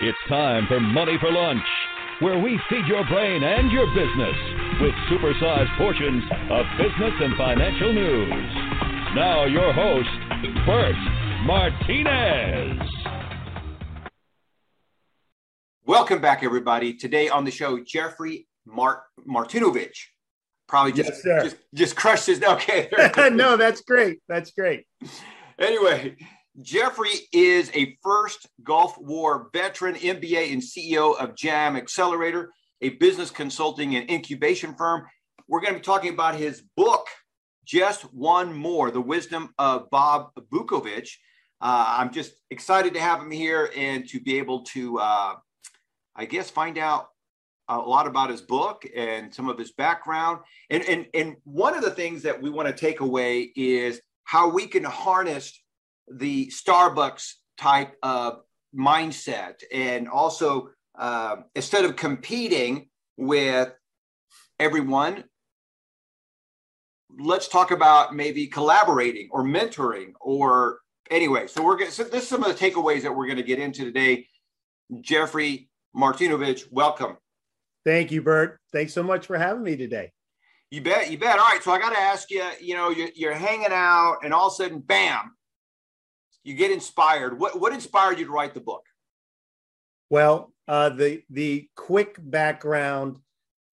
It's time for Money for Lunch, where we feed your brain and your business with supersized portions of business and financial news. Now, your host, Bert Martinez. Welcome back, everybody. Today on the show, Jeffrey Mart- Martinovich. Probably just, Yes, just just crushed his. Okay. no, that's great. That's great. Anyway, Jeffrey is a first Gulf War veteran, MBA, and CEO of Jam Accelerator, a business consulting and incubation firm. We're going to be talking about his book, Just One More The Wisdom of Bob Vukovich. Uh, I'm just excited to have him here and to be able to, uh, I guess, find out a lot about his book and some of his background. And, and, and one of the things that we want to take away is how we can harness the Starbucks type of mindset. And also, uh, instead of competing with everyone, let's talk about maybe collaborating or mentoring or anyway. So we're going to, so this is some of the takeaways that we're going to get into today. Jeffrey Martinovich, welcome. Thank you, Bert. Thanks so much for having me today. You bet, you bet. All right, so I got to ask you. You know, you're, you're hanging out, and all of a sudden, bam, you get inspired. What what inspired you to write the book? Well, uh, the the quick background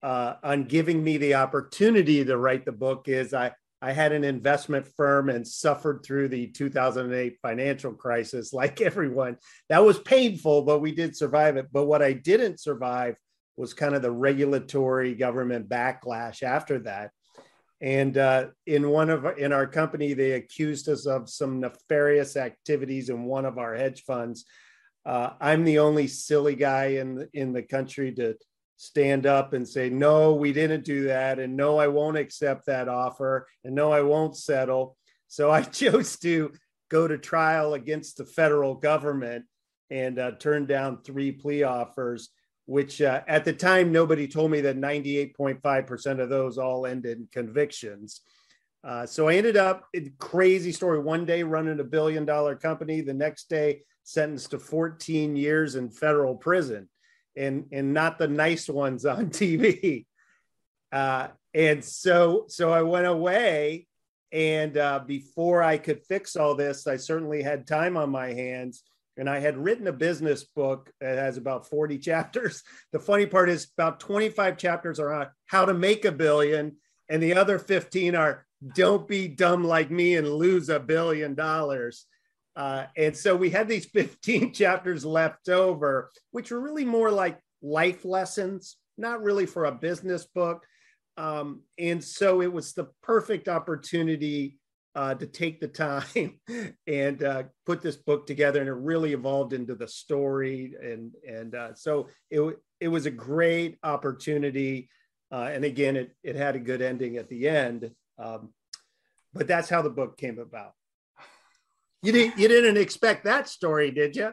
uh, on giving me the opportunity to write the book is I I had an investment firm and suffered through the 2008 financial crisis like everyone. That was painful, but we did survive it. But what I didn't survive was kind of the regulatory government backlash after that. And uh, in one of in our company, they accused us of some nefarious activities in one of our hedge funds. Uh, I'm the only silly guy in in the country to stand up and say, "No, we didn't do that," and "No, I won't accept that offer," and "No, I won't settle." So I chose to go to trial against the federal government and uh, down three plea offers which uh, at the time nobody told me that 98.5% of those all ended in convictions. Uh, so I ended up crazy story. One day running a billion dollar company, the next day sentenced to 14 years in federal prison, and and not the nice ones on TV. Uh, and so so I went away, and uh, before I could fix all this, I certainly had time on my hands and I had written a business book that has about 40 chapters. The funny part is about 25 chapters are on how to make a billion, and the other 15 are don't be dumb like me and lose a billion dollars. Uh, and so we had these 15 chapters left over, which were really more like life lessons, not really for a business book. Um, and so it was the perfect opportunity uh, to take the time and uh, put this book together, and it really evolved into the story. And and uh, so it it was a great opportunity. Uh, and again, it it had a good ending at the end. Um, but that's how the book came about. You didn't you didn't expect that story, did you?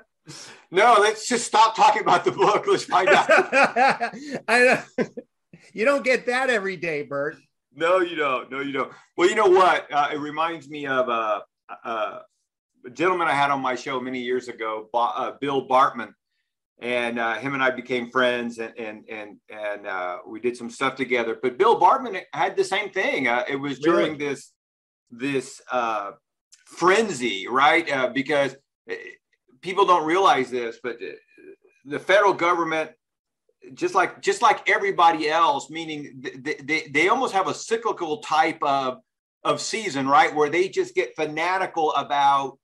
No, let's just stop talking about the book. Let's find out. I know. you don't get that every day, Bert. No, you don't. No, you don't. Well, you know what? Uh, it reminds me of uh, uh, a gentleman I had on my show many years ago, uh, Bill Bartman, and uh, him and I became friends, and and and and uh, we did some stuff together. But Bill Bartman had the same thing. Uh, it was during Really? this this uh, frenzy, right? Uh, because uh, people don't realize this, but the federal government just like just like everybody else meaning they, they, they almost have a cyclical type of of season right where they just get fanatical about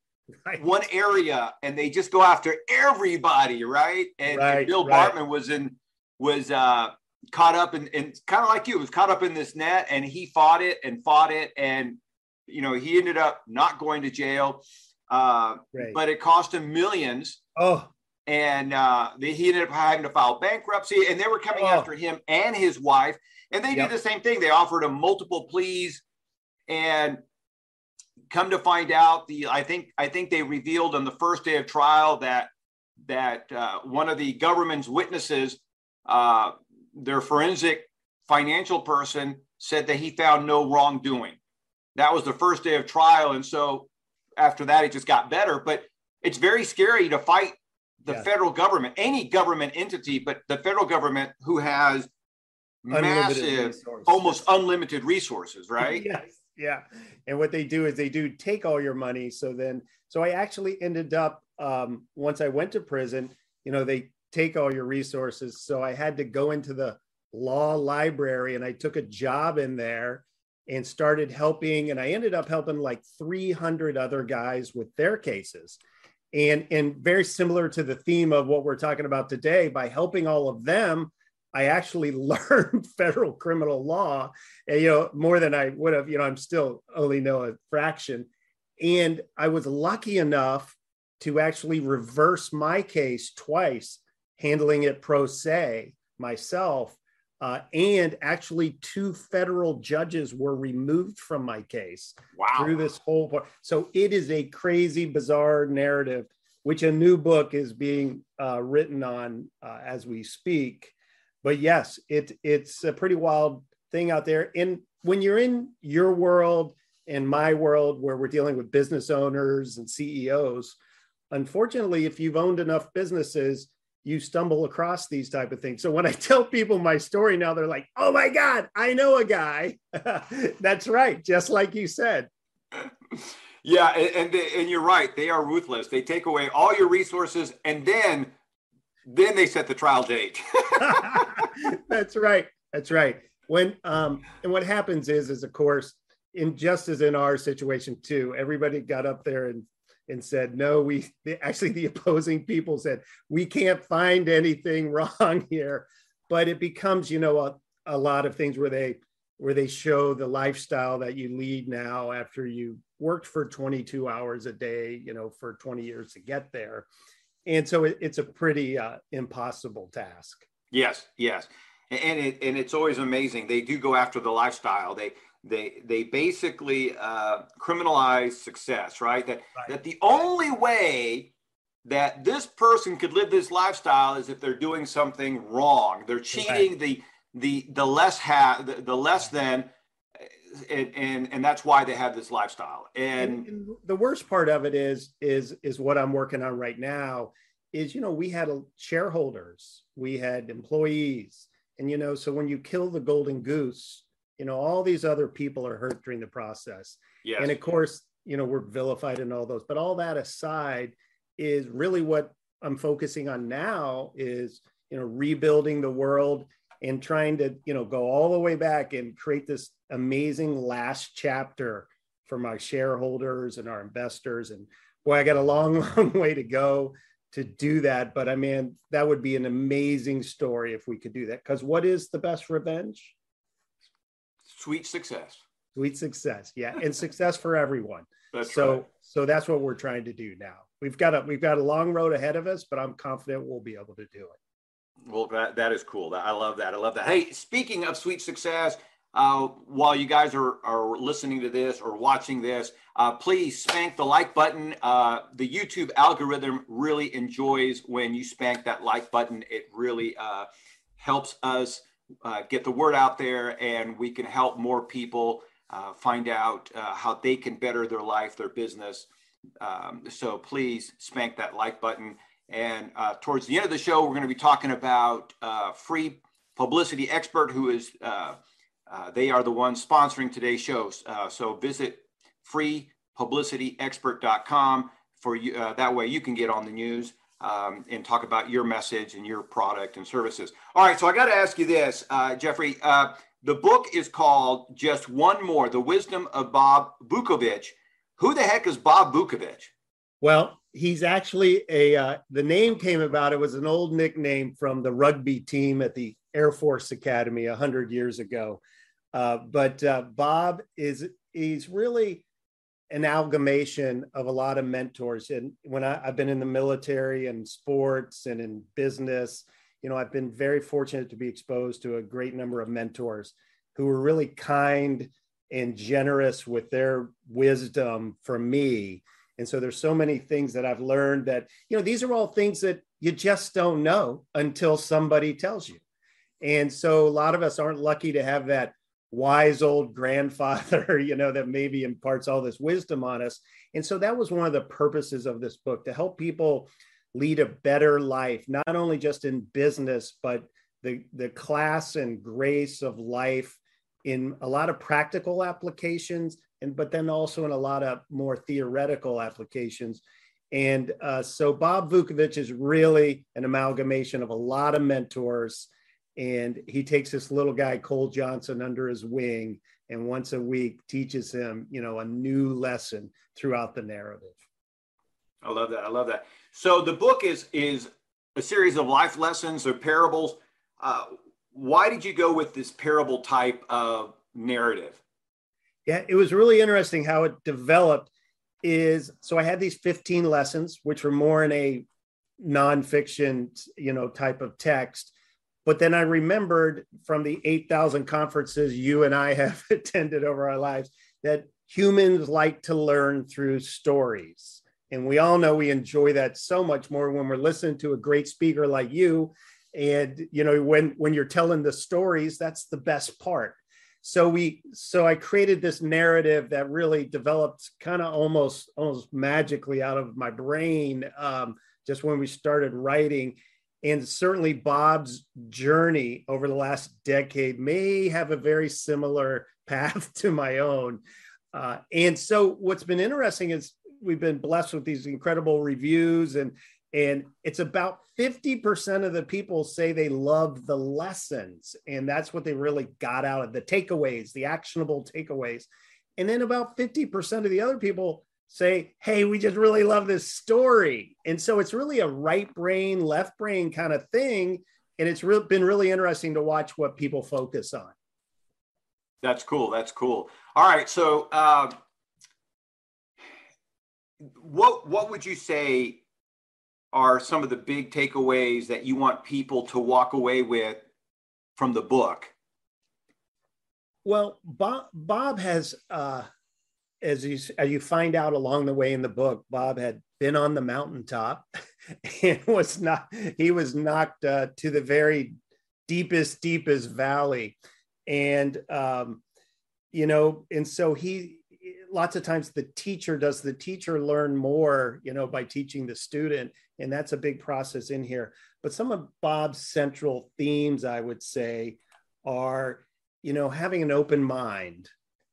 Right. one area and they just go after everybody right and, and bill right. bartman was in was uh caught up in and kind of like you was caught up in this net and he fought it and fought it and you know he ended up not going to jail uh Right. but it cost him millions Oh, and uh, they, he ended up having to file bankruptcy, and they were coming Oh. after him and his wife. And they Yep. did the same thing. They offered him multiple pleas, and come to find out, the I think I think they revealed on the first day of trial that that uh, one of the government's witnesses, uh, their forensic financial person, said that he found no wrongdoing. That was the first day of trial, and so after that, it just got better. But it's very scary to fight the Yeah. federal government, any government entity, but the federal government who has Unlimited massive, resources. almost unlimited resources, right? yes yeah and what they do is they do take all your money so then so i actually ended up um, once i went to prison you know they take all your resources so i had to go into the law library and i took a job in there and started helping and i ended up helping like 300 other guys with their cases and and very similar to the theme of what we're talking about today by helping all of them I actually learned federal criminal law, and, you know, more than I would have. You know, I'm still only know a fraction, and I was lucky enough to actually reverse my case twice, handling it pro se myself, uh, and actually two federal judges were removed from my case Wow. through this whole part. So it is a crazy, bizarre narrative, which a new book is being uh, written on uh, as we speak. But yes, it it's a pretty wild thing out there. And when you're in your world and my world, where we're dealing with business owners and CEOs, unfortunately, if you've owned enough businesses, you stumble across these type of things. So when I tell people my story now, they're like, "Oh my God, I know a guy." That's right, just like you said. Yeah, and, and and you're right. They are ruthless. They take away all your resources, and then then they set the trial date. That's right. That's right. When um and what happens is is of course in just as in our situation too, everybody got up there and and said no we actually the opposing people said we can't find anything wrong here but it becomes you know a, a lot of things where they where they show the lifestyle that you lead now after you worked for 22 hours a day you know for 20 years to get there and so it, it's a pretty uh, impossible task yes, yes, and it and it's always amazing. They do go after the lifestyle. They they they basically uh, criminalize success, right? That Right. that the only way that this person could live this lifestyle is if they're doing something wrong. They're cheating the the the less ha the, the less than, and, and and that's why they have this lifestyle. and, And and the worst part of it is is is what i'm working on right now is you know we had a, shareholders we had employees and you know so when you kill the golden goose you know all these other people are hurt during the process. Yes, and of course you know we're vilified and all those but all that aside is really what i'm focusing on now is you know rebuilding the world and trying to you know go all the way back and create this amazing last chapter for my shareholders and our investors. And boy i got a long long way to go to do that but i mean that would be an amazing story if we could do that. Because what is the best revenge sweet success. sweet success yeah and success for everyone That's so right. so that's what we're trying to do now we've got a we've got a long road ahead of us but i'm confident we'll be able to do it Well, that, that is cool. I love that. I love that. Hey, speaking of sweet success, uh, while you guys are, are listening to this or watching this, uh, please spank the like button. Uh, the YouTube algorithm really enjoys when you spank that like button. It really uh, helps us uh, get the word out there and we can help more people uh, find out uh, how they can better their life, their business. Um, so please spank that like button. And uh, towards the end of the show, we're going to be talking about uh, free publicity expert who is, uh, they are the ones sponsoring today's shows. So visit freepublicityexpert.com for you. That way you can get on the news um, and talk about your message and your product and services. All right. So I got to ask you this, uh, Jeffrey. Uh, the book is called Just One More The Wisdom of Bob Vukovich. Who the heck is Bob Vukovich? Well, he's actually a uh, the name came about. It was an old nickname from the rugby team at the Air Force Academy a hundred years ago. Uh, but uh, Bob is he's really amalgamation of a lot of mentors. And when I, I've been in the military and sports and in business, you know, I've been very fortunate to be exposed to a great number of mentors who were really kind and generous with their wisdom for me. And so there's so many things that I've learned that, you know, these are all things that you just don't know until somebody tells you. And so a lot of us aren't lucky to have that wise old grandfather, you know, that maybe imparts all this wisdom on us. And so that was one of the purposes of this book to help people lead a better life, not only just in business, but the, the class and grace of life in a lot of practical applications, and but then also in a lot of more theoretical applications. And uh, so Bob Vukovich is really an amalgamation of a lot of mentors. And he takes this little guy, Cole Johnson, under his wing and once a week teaches him, you know, a new lesson throughout the narrative. I love that. I love that. So the book is is a series of life lessons or parables. Uh, why did you go with this parable type of narrative? Yeah, it was really interesting how it developed. Is so I had these 15 lessons, which were more in a nonfiction, you know, type of text. But then I remembered from the 8,000 conferences you and I have attended over our lives that humans like to learn through stories. And we all know we enjoy that so much more when we're listening to a great speaker like you. And you know, when when you're telling the stories, that's the best part. So we so I created this narrative that really developed kind of almost almost magically out of my brain um, just when we started writing. And certainly Bob's journey over the last decade may have a very similar path to my own. Uh, and so what's been interesting is we've been blessed with these incredible reviews and and it's about 50% of the people say they love the lessons and that's what they really got out of the takeaways the actionable takeaways and then about 50% of the other people say hey we just really love this story. And so it's really a right brain left brain kind of thing. And it's re- been really interesting to watch what people focus on. That's cool. That's cool. All right. So uh, what what would you say are some of the big takeaways that you want people to walk away with from the book? Well, Bob, Bob has, uh, as you, as you find out along the way in the book, Bob had been on the mountaintop and was not, he was knocked uh, to the very deepest, deepest valley. And, um, you know, and so he, lots of times the teacher does the teacher learn more you know by teaching the student and that's a big process in here but some of bob's central themes i would say are you know having an open mind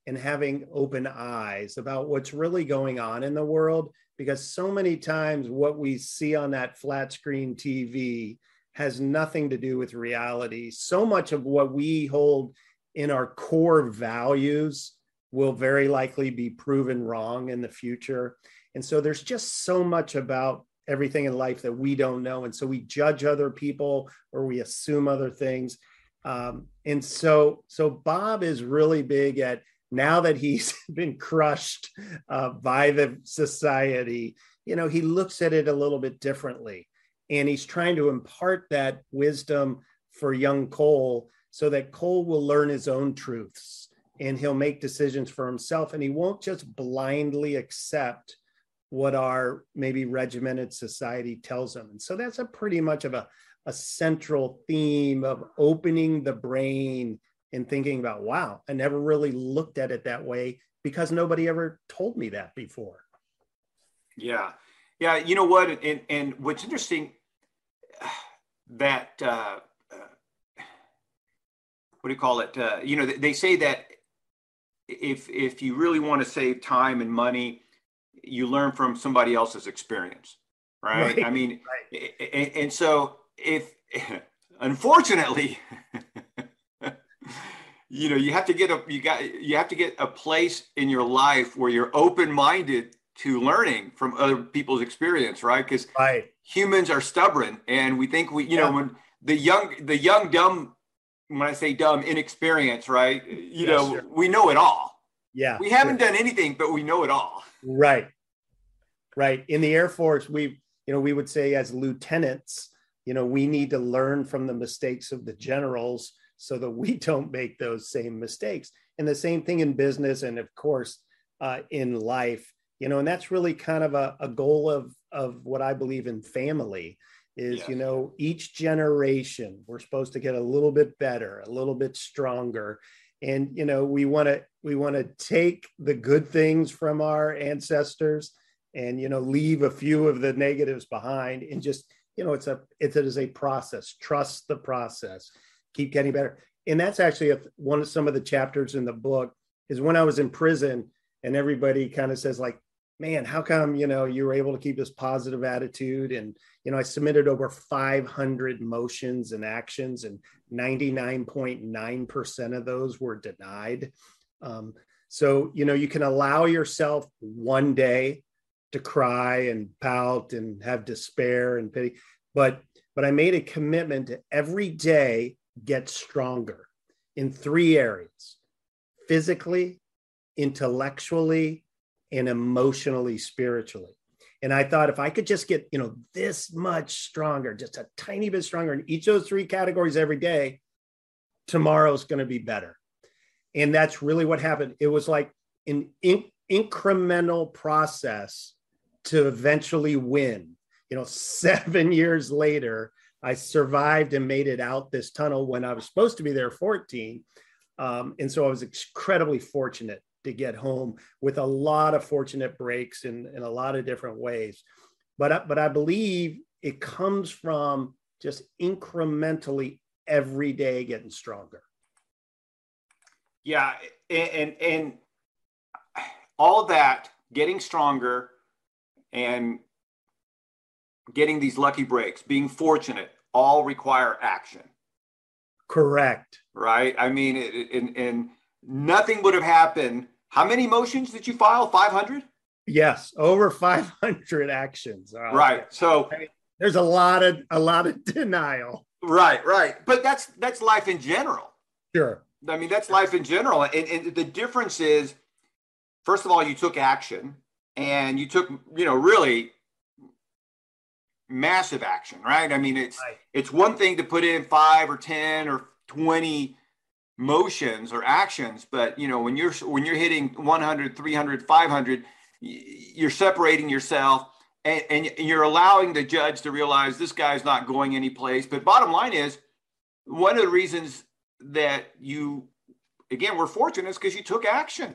and having open eyes about what's really going on in the world because so many times what we see on that flat screen tv has nothing to do with reality so much of what we hold in our core values will very likely be proven wrong in the future. And so there's just so much about everything in life that we don't know. And so we judge other people or we assume other things. Um, and so, so Bob is really big at now that he's been crushed uh, by the society, you know, he looks at it a little bit differently. And he's trying to impart that wisdom for young Cole so that Cole will learn his own truths and he'll make decisions for himself and he won't just blindly accept what our maybe regimented society tells him and so that's a pretty much of a, a central theme of opening the brain and thinking about wow i never really looked at it that way because nobody ever told me that before yeah yeah you know what and, and what's interesting that uh, uh what do you call it uh, you know they say that if if you really want to save time and money, you learn from somebody else's experience, right? right. I mean, right. And, and so if unfortunately, you know, you have to get a you got you have to get a place in your life where you're open minded to learning from other people's experience, right? Because right. humans are stubborn, and we think we, you yeah. know, when the young the young dumb when I say dumb, inexperience, right? You know, sure. we know it all. Yeah. We haven't sure. done anything, but we know it all. Right. Right. In the Air Force, we, you know, we would say as lieutenants, you know, we need to learn from the mistakes of the generals so that we don't make those same mistakes. And the same thing in business and of course uh, in life, you know, and that's really kind of a, a goal of of what I believe in family is you know each generation we're supposed to get a little bit better a little bit stronger. And you know we want to we want to take the good things from our ancestors and you know leave a few of the negatives behind and just you know it's a it is a process. Trust the process keep getting better. And that's actually a, one of some of the chapters in the book is when i was in prison and everybody kind of says like man how come you know you were able to keep this positive attitude? And you know i submitted over 500 motions and actions and 99.9% of those were denied. Um, so you know you can allow yourself one day to cry and pout and have despair and pity but but i made a commitment to every day get stronger in three areas physically intellectually and emotionally spiritually. And i thought if i could just get you know this much stronger just a tiny bit stronger in each of those three categories every day tomorrow's going to be better. And that's really what happened. It was like an in- incremental process to eventually win. You know 7 years later i survived and made it out this tunnel when i was supposed to be there 14 um, and so i was incredibly fortunate to get home with a lot of fortunate breaks in, in a lot of different ways. But, but I believe it comes from just incrementally every day getting stronger. Yeah. And, and, and all that, getting stronger and getting these lucky breaks, being fortunate, all require action. Correct. Right. I mean, and, and nothing would have happened how many motions did you file? 500? Yes, over 500 actions. Oh, right. So I mean, there's a lot of a lot of denial. Right, right. But that's that's life in general. Sure. I mean, that's life in general. And, and the difference is, first of all, you took action and you took, you know, really massive action, right? I mean, it's right. it's one thing to put in five or 10 or 20 motions or actions but you know when you're when you're hitting 100 300 500 you're separating yourself and, and you're allowing the judge to realize this guy's not going anyplace but bottom line is one of the reasons that you again we're fortunate is because you took action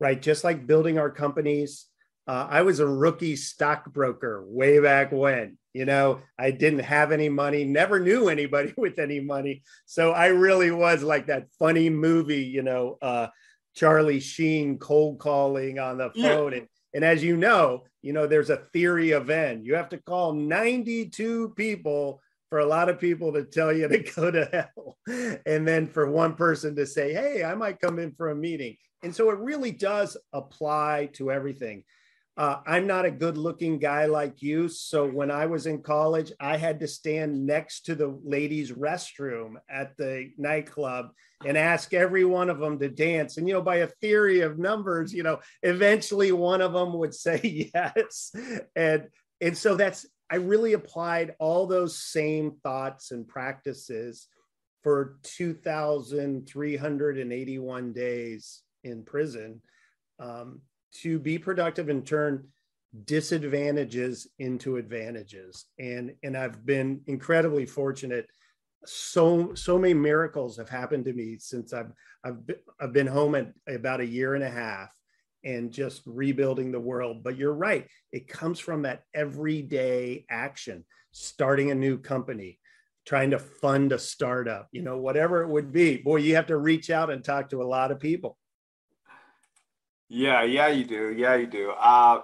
right just like building our companies uh, I was a rookie stockbroker way back when. You know, I didn't have any money, never knew anybody with any money. So I really was like that funny movie, you know, uh, Charlie Sheen cold calling on the phone. Yeah. And, and as you know, you know, there's a theory of N. You have to call 92 people for a lot of people to tell you to go to hell. And then for one person to say, hey, I might come in for a meeting. And so it really does apply to everything. Uh, I'm not a good looking guy like you. So when I was in college, I had to stand next to the ladies' restroom at the nightclub and ask every one of them to dance. And, you know, by a theory of numbers, you know, eventually one of them would say yes. And, and so that's, I really applied all those same thoughts and practices for 2,381 days in prison. Um, to be productive and turn disadvantages into advantages. And and i've been incredibly fortunate. So so many miracles have happened to me since i've i've been, I've been home at about a year and a half and just rebuilding the world. But you're right. It comes from that everyday action starting a new company trying to fund a startup you know whatever it would be. Boy you have to reach out and talk to a lot of people yeah, yeah, you do. Yeah, you do. Uh,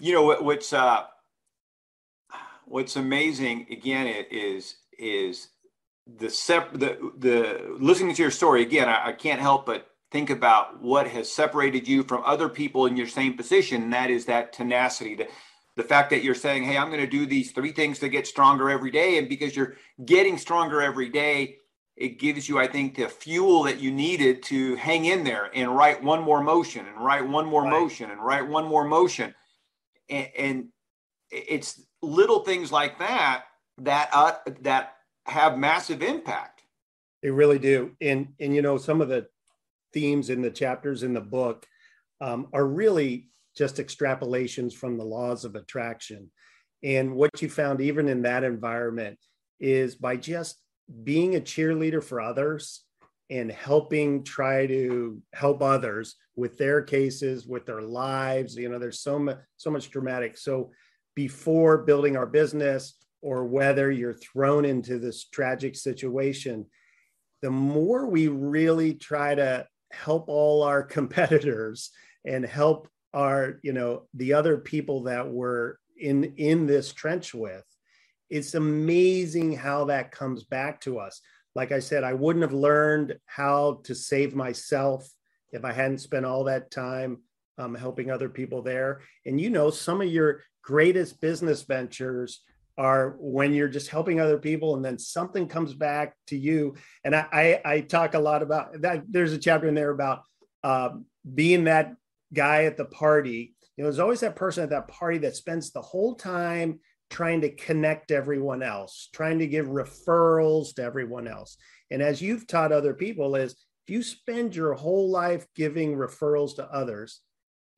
you know what, what's uh, what's amazing again is is the sep- the the listening to your story again. I, I can't help but think about what has separated you from other people in your same position, and that is that tenacity. The, the fact that you're saying, "Hey, I'm going to do these three things to get stronger every day," and because you're getting stronger every day, it gives you, I think, the fuel that you needed to hang in there and write one more motion and write one more right. motion and write one more motion. And, and, it's little things like that that uh, that have massive impact. They really do. And and you know some of the themes in the chapters in the book um, are really just extrapolations from the laws of attraction. And what you found even in that environment is by just being a cheerleader for others and helping try to help others with their cases, with their lives. You know, there's so much, so much dramatic. So before building our business, or whether you're thrown into this tragic situation, the more we really try to help all our competitors and help our, you know, the other people that we're in in this trench with, it's amazing how that comes back to us. Like I said, I wouldn't have learned how to save myself if I hadn't spent all that time um, helping other people there. And you know, some of your greatest business ventures are when you're just helping other people and then something comes back to you. And I, I, I talk a lot about that. There's a chapter in there about uh, being that guy at the party. You know, there's always that person at that party that spends the whole time trying to connect everyone else, trying to give referrals to everyone else. And as you've taught other people, is if you spend your whole life giving referrals to others,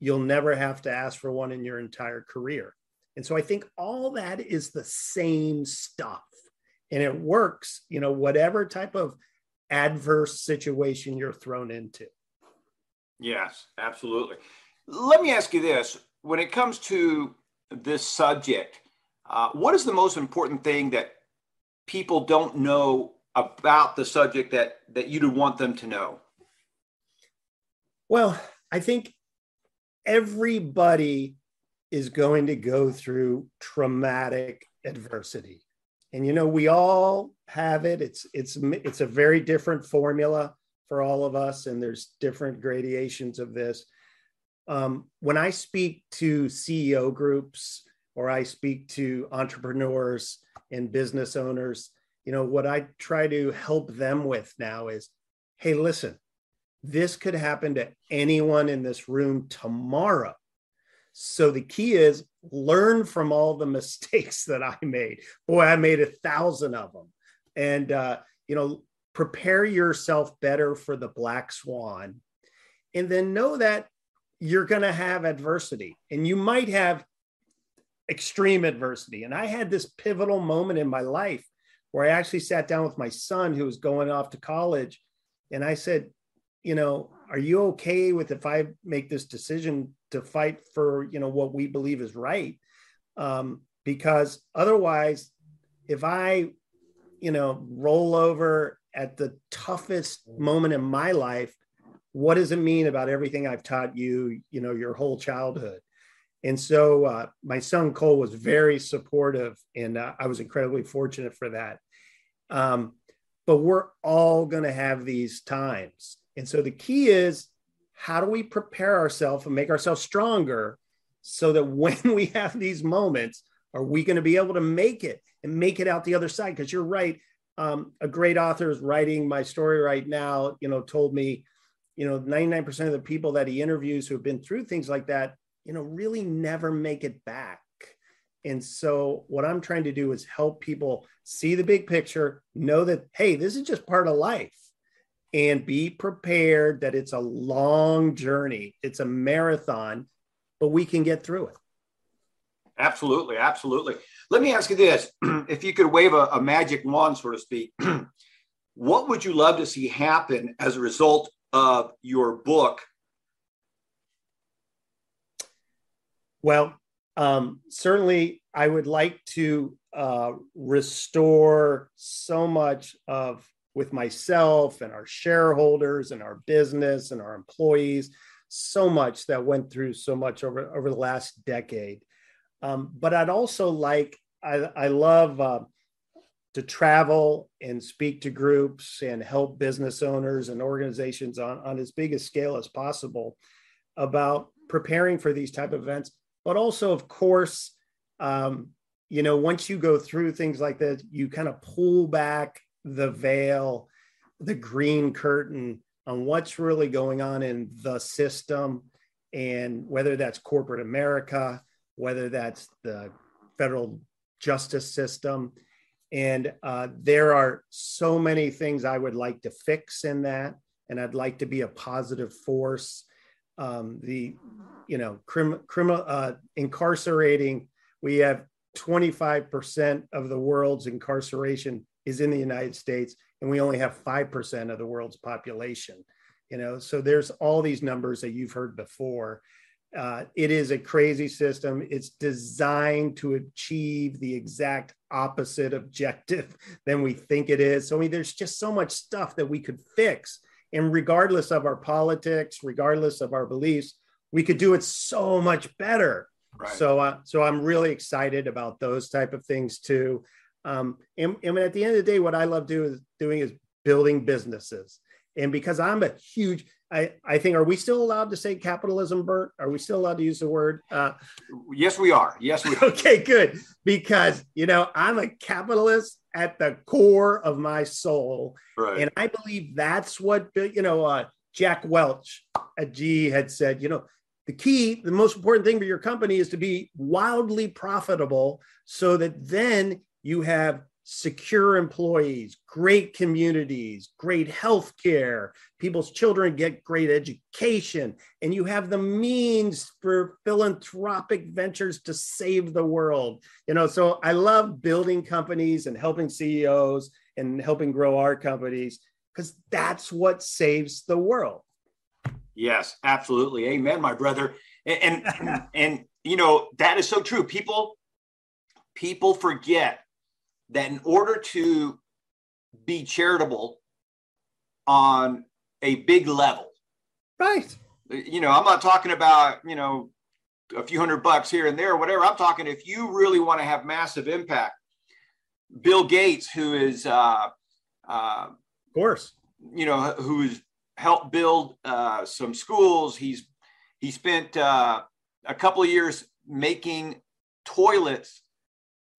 you'll never have to ask for one in your entire career. And so I think all that is the same stuff. And it works, you know, whatever type of adverse situation you're thrown into. Yes, absolutely. Let me ask you this when it comes to this subject, uh, what is the most important thing that people don't know about the subject that that you'd want them to know? Well, I think everybody is going to go through traumatic adversity. And you know, we all have it. It's it's it's a very different formula for all of us, and there's different gradations of this. Um, when I speak to CEO groups or I speak to entrepreneurs and business owners, you know, what I try to help them with now is hey, listen, this could happen to anyone in this room tomorrow. So the key is learn from all the mistakes that I made. Boy, I made a thousand of them. And, uh, you know, prepare yourself better for the black swan. And then know that you're going to have adversity and you might have extreme adversity. And I had this pivotal moment in my life where I actually sat down with my son who was going off to college. And I said, you know, are you okay with if I make this decision to fight for, you know, what we believe is right? Um, because otherwise, if I, you know, roll over at the toughest moment in my life, what does it mean about everything I've taught you, you know, your whole childhood? And so uh, my son Cole was very supportive, and uh, I was incredibly fortunate for that. Um, but we're all going to have these times. And so the key is how do we prepare ourselves and make ourselves stronger so that when we have these moments, are we going to be able to make it and make it out the other side? Because you're right. Um, a great author is writing my story right now, you know, told me, you know, 99% of the people that he interviews who have been through things like that, you know, really never make it back. And so, what I'm trying to do is help people see the big picture, know that, hey, this is just part of life, and be prepared that it's a long journey. It's a marathon, but we can get through it. Absolutely. Absolutely. Let me ask you this if you could wave a, a magic wand, so to speak, what would you love to see happen as a result of your book Well, um, certainly, I would like to uh, restore so much of with myself and our shareholders and our business and our employees, so much that went through so much over over the last decade. Um, but I'd also like I, I love uh, to travel and speak to groups and help business owners and organizations on, on as big a scale as possible about preparing for these type of events but also, of course, um, you know, once you go through things like this you kind of pull back the veil, the green curtain on what's really going on in the system, and whether that's corporate America, whether that's the federal justice system. And uh, there are so many things I would like to fix in that. And I'd like to be a positive force um, the you know crim, criminal uh, incarcerating we have 25% of the world's incarceration is in the United States, and we only have 5% of the world's population. You know, so there's all these numbers that you've heard before. Uh, it is a crazy system. It's designed to achieve the exact opposite objective than we think it is. So, I mean, there's just so much stuff that we could fix. And regardless of our politics, regardless of our beliefs, we could do it so much better. Right. So, uh, so I'm really excited about those type of things too. Um, and, and at the end of the day, what I love do is, doing is building businesses. And because I'm a huge, I, I think, are we still allowed to say capitalism, Bert? Are we still allowed to use the word? Uh, yes, we are. Yes, we are. Okay, good. Because, you know, I'm a capitalist at the core of my soul. Right. And I believe that's what, you know, uh, Jack Welch at GE had said, you know, the key, the most important thing for your company is to be wildly profitable so that then you have secure employees, great communities, great health care, people's children get great education, and you have the means for philanthropic ventures to save the world. You know, so I love building companies and helping CEOs and helping grow our companies because that's what saves the world. Yes, absolutely. Amen, my brother. And and, and you know, that is so true. People people forget that in order to be charitable on a big level, right? You know, I'm not talking about, you know, a few hundred bucks here and there, or whatever. I'm talking if you really want to have massive impact. Bill Gates, who is, uh, uh, of course, you know, who's helped build uh, some schools. He's he spent uh, a couple of years making toilets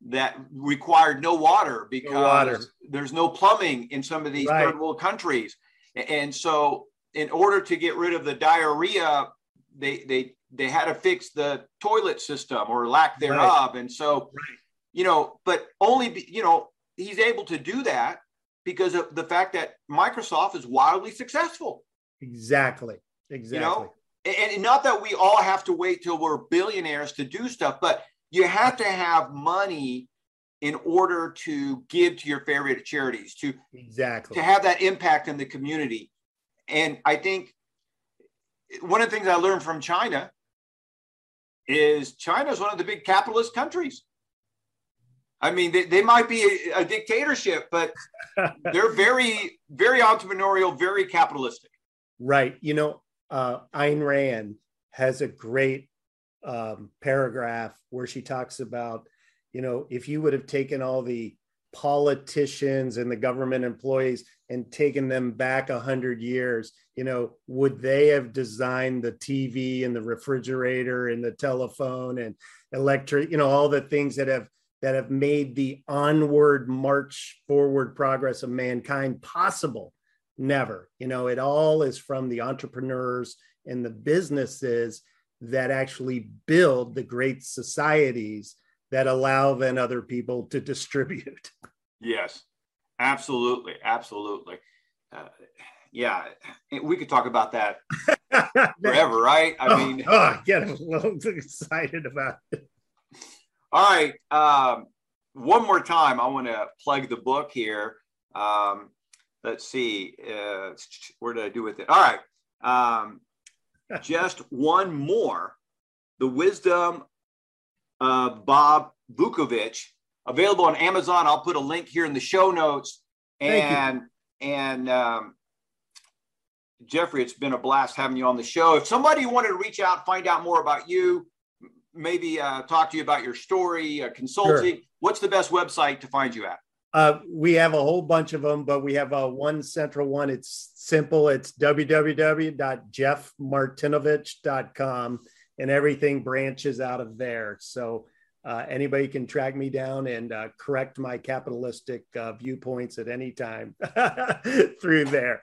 that required no water because no water. there's no plumbing in some of these right. third world countries. And so, in order to get rid of the diarrhea, they they they had to fix the toilet system or lack thereof. Right. And so, right. you know, but only be, you know he's able to do that because of the fact that Microsoft is wildly successful. Exactly. Exactly. You know, and, and not that we all have to wait till we're billionaires to do stuff, but you have to have money in order to give to your favorite charities to exactly. to have that impact in the community. And i think one of the things i learned from china is china is one of the big capitalist countries. I mean they, they might be a, a dictatorship but they're very very entrepreneurial very capitalistic. Right. You know uh, Ayn Rand has a great um, paragraph where she talks about, you know, if you would have taken all the politicians and the government employees and taken them back a hundred years, you know, would they have designed the TV and the refrigerator and the telephone and electric, you know, all the things that have that have made the onward march forward progress of mankind possible? Never. You know, it all is from the entrepreneurs and the businesses that actually build the great societies that allow then other people to distribute. Yes, absolutely, absolutely. Uh, yeah, we could talk about that forever, right? I oh, mean, oh, I get a little excited about it. All right, um, one more time, I want to plug the book here. Um, let's see, uh, where did I do with it? All right. Um, just one more The Wisdom of Bob Vukovich, available on Amazon. I'll put a link here in the show notes. And, and, um, Jeffrey, it's been a blast having you on the show. If somebody wanted to reach out, find out more about you, maybe uh, talk to you about your story, uh, consulting, sure. what's the best website to find you at? Uh, we have a whole bunch of them, but we have a one central one. It's simple. It's www.jeffmartinovich.com, and everything branches out of there. So uh, anybody can track me down and uh, correct my capitalistic uh, viewpoints at any time through there.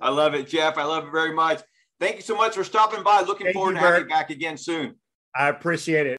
I love it, Jeff. I love it very much. Thank you so much for stopping by. Looking Thank forward you, to having you back again soon. I appreciate it.